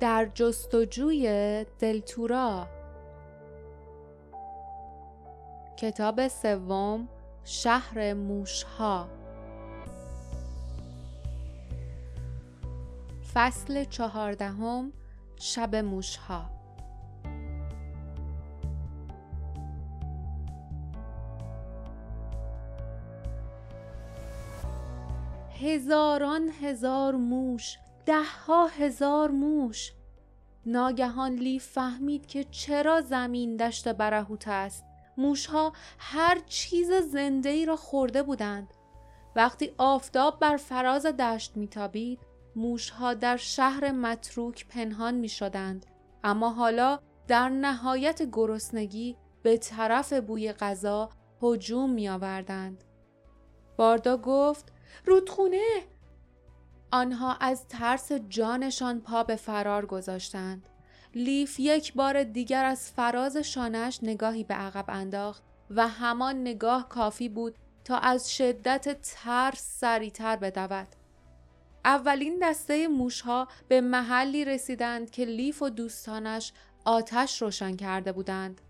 در جستجوی دلتورا کتاب سوم شهر موشها. فصل چهاردهم شب موشها. هزاران هزار موش ده ها هزار موش ناگهان لیف فهمید که چرا زمین دشت برهوت است موشها هر چیز زنده ای را خورده بودند وقتی آفتاب بر فراز دشت میتابید موشها در شهر متروک پنهان می شدند. اما حالا در نهایت گرسنگی به طرف بوی غذا هجوم می آوردند. باردا گفت رودخونه آنها از ترس جانشان پا به فرار گذاشتند. لیف یک بار دیگر از فراز شانش نگاهی به عقب انداخت و همان نگاه کافی بود تا از شدت ترس سریعتر بدود. اولین دسته موشها به محلی رسیدند که لیف و دوستانش آتش روشن کرده بودند.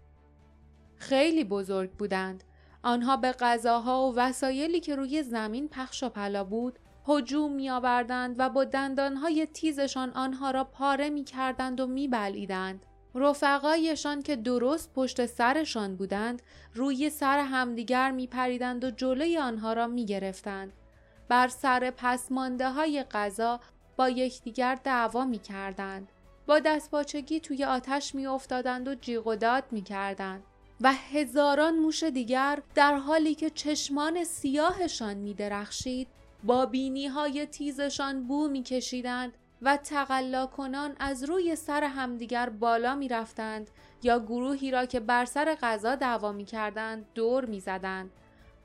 خیلی بزرگ بودند. آنها به غذاها و وسایلی که روی زمین پخش و پلا بود هجوم می آوردند و با دندانهای تیزشان آنها را پاره می کردند و می بلیدند. رفقایشان که درست پشت سرشان بودند روی سر همدیگر می پریدند و جلوی آنها را می گرفتند. بر سر پسمانده های غذا با یکدیگر دعوا می کردند. با دستپاچگی توی آتش می افتادند و جیغ و داد می کردند. و هزاران موش دیگر در حالی که چشمان سیاهشان می درخشید با بینی های تیزشان بو می کشیدند و تقلا کنان از روی سر همدیگر بالا می رفتند یا گروهی را که بر سر غذا دعوا می کردند دور می زدند.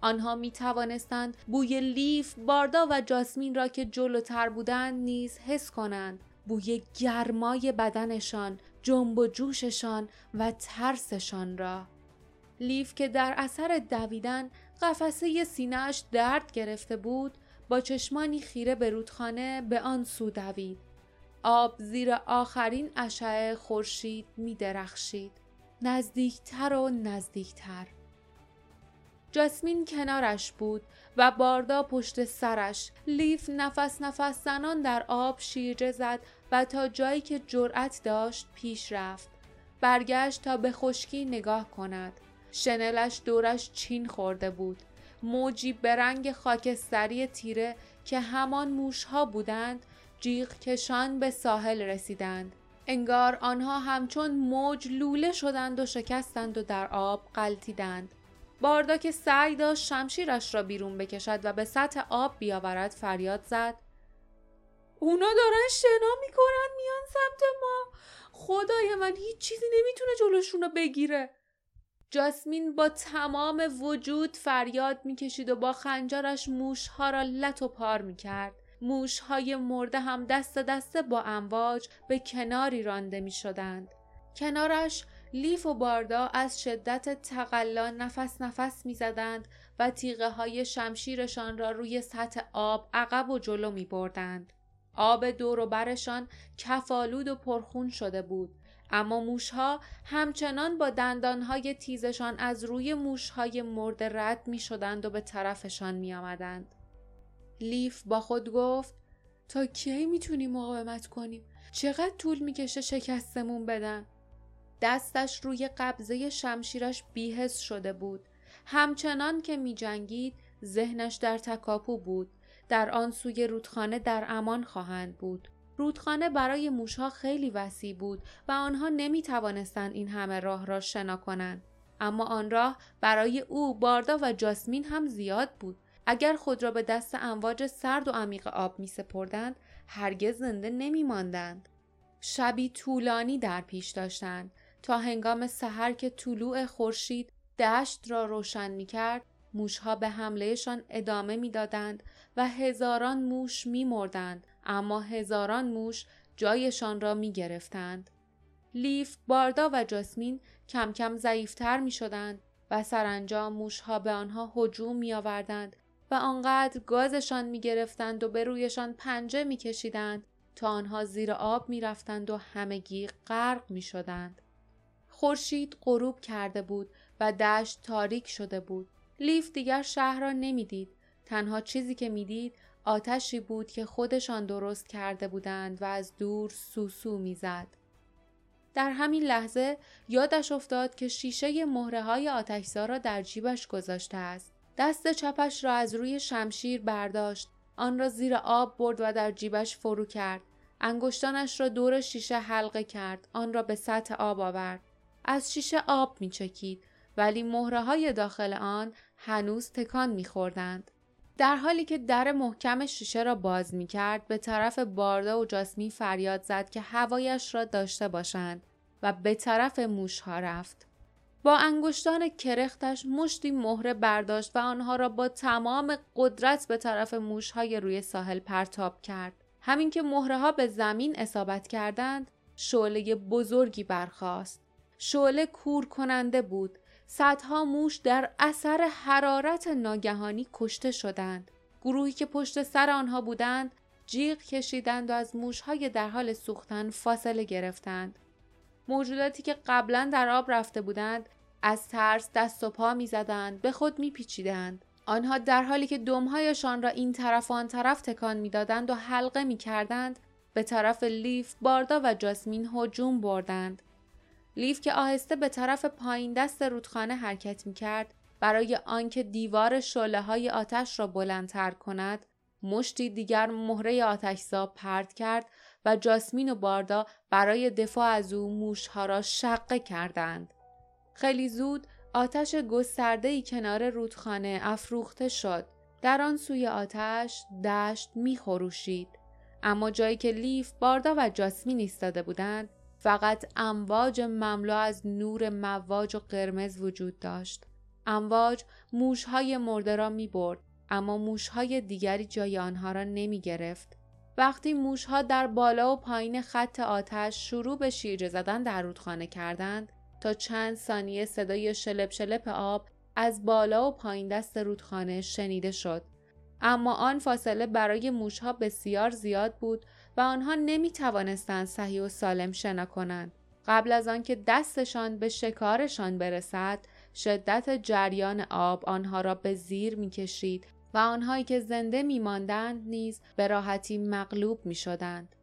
آنها می توانستند بوی لیف، باردا و جاسمین را که جلوتر بودند نیز حس کنند. بوی گرمای بدنشان، جنب و جوششان و ترسشان را. لیف که در اثر دویدن قفسه سینهاش درد گرفته بود با چشمانی خیره به رودخانه به آن سو دوید. آب زیر آخرین اشعه خورشید می درخشید. نزدیکتر و نزدیکتر. جاسمین کنارش بود و باردا پشت سرش. لیف نفس نفس زنان در آب شیرجه زد و تا جایی که جرأت داشت پیش رفت. برگشت تا به خشکی نگاه کند. شنلش دورش چین خورده بود. موجی به رنگ خاکستری تیره که همان موشها بودند جیغ کشان به ساحل رسیدند. انگار آنها همچون موج لوله شدند و شکستند و در آب قلتیدند باردا که سعی داشت شمشیرش را بیرون بکشد و به سطح آب بیاورد فریاد زد. اونا دارن شنا می‌کنن میان سمت ما. خدای من هیچ چیزی نمی‌تونه جلوشون رو بگیره. جاسمین با تمام وجود فریاد می‌کشید و با خنجرش موشها را لط و پار می‌کرد موشهای مرده هم دست دسته با امواج به کناری رانده می شدند. کنارش لیف و باردا از شدت تقلا نفس نفس می زدند و تیغه های شمشیرشان را روی سطح آب عقب و جلو می بردند. آب دور و برشان کفالود و پرخون شده بود اما موشها همچنان با دندانهای تیزشان از روی موشهای مرد رد می شدند و به طرفشان می آمدند. لیف با خود گفت تا کی می‌تونیم مقاومت کنیم؟ چقدر طول می‌کشه شکستمون بدن؟ دستش روی قبضه شمشیرش بیهس شده بود. همچنان که می جنگید ذهنش در تکاپو بود. در آن سوی رودخانه در امان خواهند بود. رودخانه برای موشها خیلی وسیع بود و آنها نمی توانستند این همه راه را شنا کنند. اما آن راه برای او باردا و جاسمین هم زیاد بود. اگر خود را به دست امواج سرد و عمیق آب می سپردند هرگز زنده نمی ماندند. شبی طولانی در پیش داشتند تا هنگام سحر که طلوع خورشید دشت را روشن می کرد موشها به حملهشان ادامه می‌دادند و هزاران موش می مردند اما هزاران موش جایشان را می گرفتند. لیف، باردا و جاسمین کم کم ضعیفتر می شدند و سرانجام موشها به آنها هجوم می آوردند و آنقدر گازشان می گرفتند و به رویشان پنجه می کشیدند تا آنها زیر آب می رفتند و همگی غرق می شدند. خورشید غروب کرده بود و دشت تاریک شده بود. لیف دیگر شهر را نمی‌دید. تنها چیزی که می‌دید آتشی بود که خودشان درست کرده بودند و از دور سوسو می‌زد. در همین لحظه یادش افتاد که شیشه مهره های آتشزا را در جیبش گذاشته است. دست چپش را از روی شمشیر برداشت. آن را زیر آب برد و در جیبش فرو کرد. انگشتانش را دور شیشه حلقه کرد. آن را به سطح آب آورد. از شیشه آب می چکید ولی مهره های داخل آن هنوز تکان می خوردند. در حالی که در محکم شیشه را باز می کرد به طرف باردا و جاسمی فریاد زد که هوایش را داشته باشند و به طرف موشها رفت. با انگشتان کرختش مشتی مهره برداشت و آنها را با تمام قدرت به طرف موشهای روی ساحل پرتاب کرد. همین که مهره ها به زمین اصابت کردند، شعله بزرگی برخاست. شعله کور کننده بود صدها موش در اثر حرارت ناگهانی کشته شدند. گروهی که پشت سر آنها بودند جیغ کشیدند و از موشهای در حال سوختن فاصله گرفتند. موجوداتی که قبلا در آب رفته بودند از ترس دست و پا می زدند به خود می پیچیدند. آنها در حالی که دمهایشان را این طرف و آن طرف تکان می‌دادند و حلقه می کردند به طرف لیف، باردا و جاسمین هجوم بردند. لیف که آهسته به طرف پایین دست رودخانه حرکت می کرد برای آنکه دیوار شله های آتش را بلندتر کند مشتی دیگر مهره آتشزا پرد کرد و جاسمین و باردا برای دفاع از او موشها را شقه کردند. خیلی زود آتش گسترده کنار رودخانه افروخته شد. در آن سوی آتش دشت خروشید. اما جایی که لیف، باردا و جاسمین ایستاده بودند فقط امواج مملو از نور مواج و قرمز وجود داشت. امواج موشهای مرده را می برد اما موشهای دیگری جای آنها را نمی گرفت. وقتی موشها در بالا و پایین خط آتش شروع به شیرجه زدن در رودخانه کردند تا چند ثانیه صدای شلپ شلپ آب از بالا و پایین دست رودخانه شنیده شد. اما آن فاصله برای موشها بسیار زیاد بود و آنها نمی توانستند صحیح و سالم شنا کنند. قبل از آنکه دستشان به شکارشان برسد شدت جریان آب آنها را به زیر می کشید و آنهایی که زنده می ماندند نیز به راحتی مغلوب می شدند.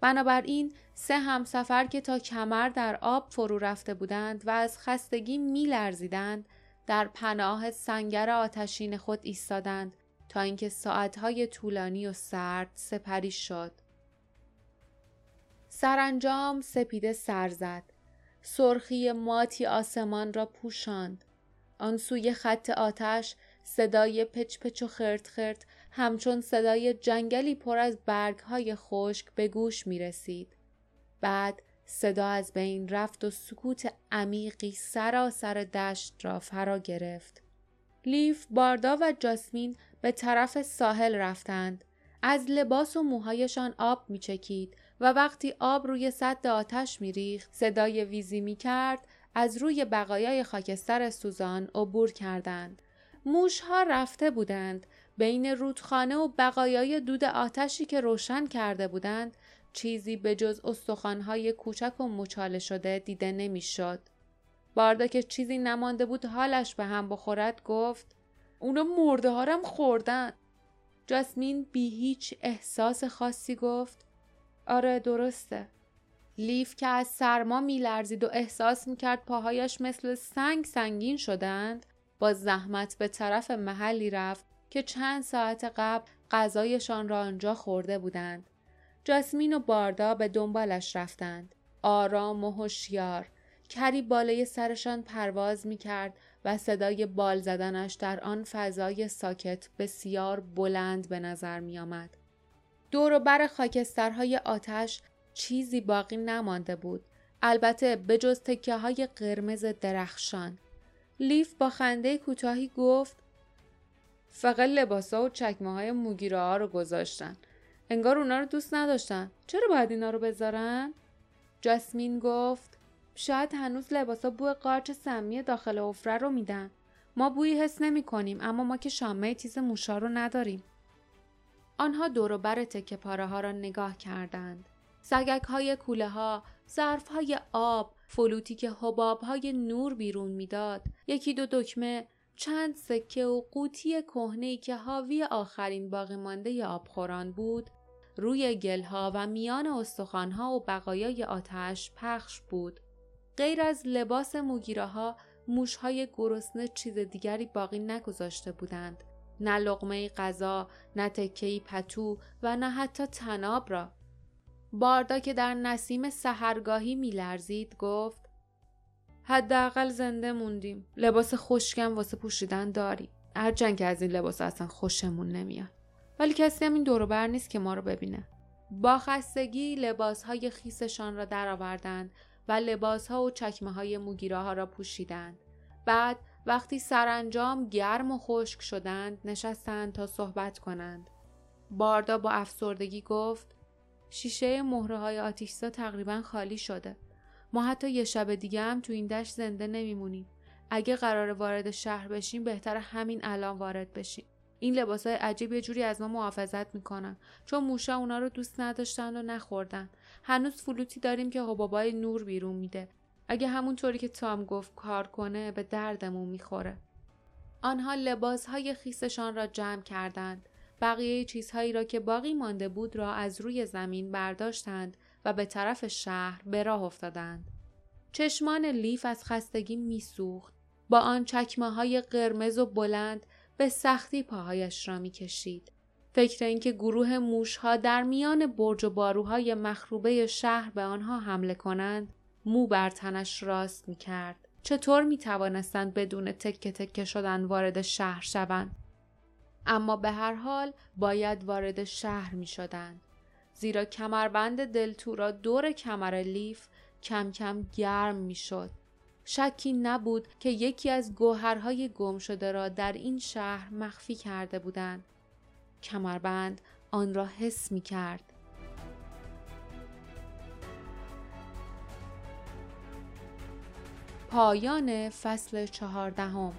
بنابراین سه همسفر که تا کمر در آب فرو رفته بودند و از خستگی می لرزیدند در پناه سنگر آتشین خود ایستادند تا اینکه ساعتهای طولانی و سرد سپری شد. سرانجام سپیده سر زد. سرخی ماتی آسمان را پوشاند. آن سوی خط آتش صدای پچ پچ و خرت خرت همچون صدای جنگلی پر از برگهای خشک به گوش می رسید. بعد صدا از بین رفت و سکوت عمیقی سراسر دشت را فرا گرفت. لیف، باردا و جاسمین به طرف ساحل رفتند. از لباس و موهایشان آب می چکید و وقتی آب روی سد آتش می ریخت صدای ویزی می کرد از روی بقایای خاکستر سوزان عبور کردند. موشها رفته بودند بین رودخانه و بقایای دود آتشی که روشن کرده بودند چیزی به جز استخوانهای کوچک و مچاله شده دیده نمی‌شد. باردا که چیزی نمانده بود حالش به هم بخورد گفت اونا مرده هارم خوردن. جاسمین بی هیچ احساس خاصی گفت آره درسته. لیف که از سرما میلرزید و احساس می‌کرد پاهایش مثل سنگ سنگین شدند با زحمت به طرف محلی رفت که چند ساعت قبل غذایشان را آنجا خورده بودند. جاسمین و باردا به دنبالش رفتند. آرام و هوشیار. کری بالای سرشان پرواز می کرد و صدای بال زدنش در آن فضای ساکت بسیار بلند به نظر می آمد. دور و بر خاکسترهای آتش چیزی باقی نمانده بود. البته به جز تکه های قرمز درخشان. لیف با خنده کوتاهی گفت فقط لباسا و چکمه های موگیره ها رو گذاشتن. انگار اونا رو دوست نداشتن. چرا باید اینا رو بذارن؟ جاسمین گفت شاید هنوز لباسا بوی قارچ سمی داخل افره رو میدن. ما بویی حس نمی کنیم اما ما که شامه تیز موشا رو نداریم. آنها دوروبر تکه پاره ها را نگاه کردند. سگک های کوله ها، ظرف های آب، فلوتی که حباب های نور بیرون می‌داد، یکی دو دکمه، چند سکه و قوطی کهنه که حاوی آخرین باقی مانده آبخوران بود، روی گلها و میان استخوانها و بقایای آتش پخش بود. غیر از لباس موگیره ها، موشهای گرسنه چیز دیگری باقی نگذاشته بودند. نه لقمه غذا، نه تکهی پتو و نه حتی تناب را. باردا که در نسیم سهرگاهی میلرزید گفت حداقل زنده موندیم. لباس خشکم واسه پوشیدن داری. هرچند که از این لباس اصلا خوشمون نمیاد. ولی کسی هم این دوروبر نیست که ما رو ببینه. با خستگی لباس های خیسشان را درآوردند و لباس ها و چکمه های موگیره ها را پوشیدند. بعد وقتی سرانجام گرم و خشک شدند نشستند تا صحبت کنند. باردا با افسردگی گفت شیشه مهره های آتیشزا تقریبا خالی شده. ما حتی یه شب دیگه هم تو این دشت زنده نمیمونیم. اگه قرار وارد شهر بشیم بهتر همین الان وارد بشیم. این لباس های عجیب یه جوری از ما محافظت می‌کنن چون موشا اونا رو دوست نداشتن و نخوردن. هنوز فلوتی داریم که حبابای نور بیرون میده. اگه همونطوری که تام گفت کار کنه به دردمون می‌خوره. آنها لباس های خیسشان را جمع کردند. بقیه چیزهایی را که باقی مانده بود را از روی زمین برداشتند و به طرف شهر به راه افتادند. چشمان لیف از خستگی میسوخت. با آن چکمه های قرمز و بلند به سختی پاهایش را می‌کشید. فکر اینکه گروه موشها در میان برج و باروهای مخروبه شهر به آنها حمله کنند مو بر تنش راست می کرد. چطور می توانستند بدون تکه تکه شدن وارد شهر شوند؟ اما به هر حال باید وارد شهر می شدند. زیرا کمربند دلتورا دور کمر لیف کم کم گرم می شد. شکی نبود که یکی از گوهرهای گم شده را در این شهر مخفی کرده بودند. کمربند آن را حس می کرد. پایان فصل چهاردهم.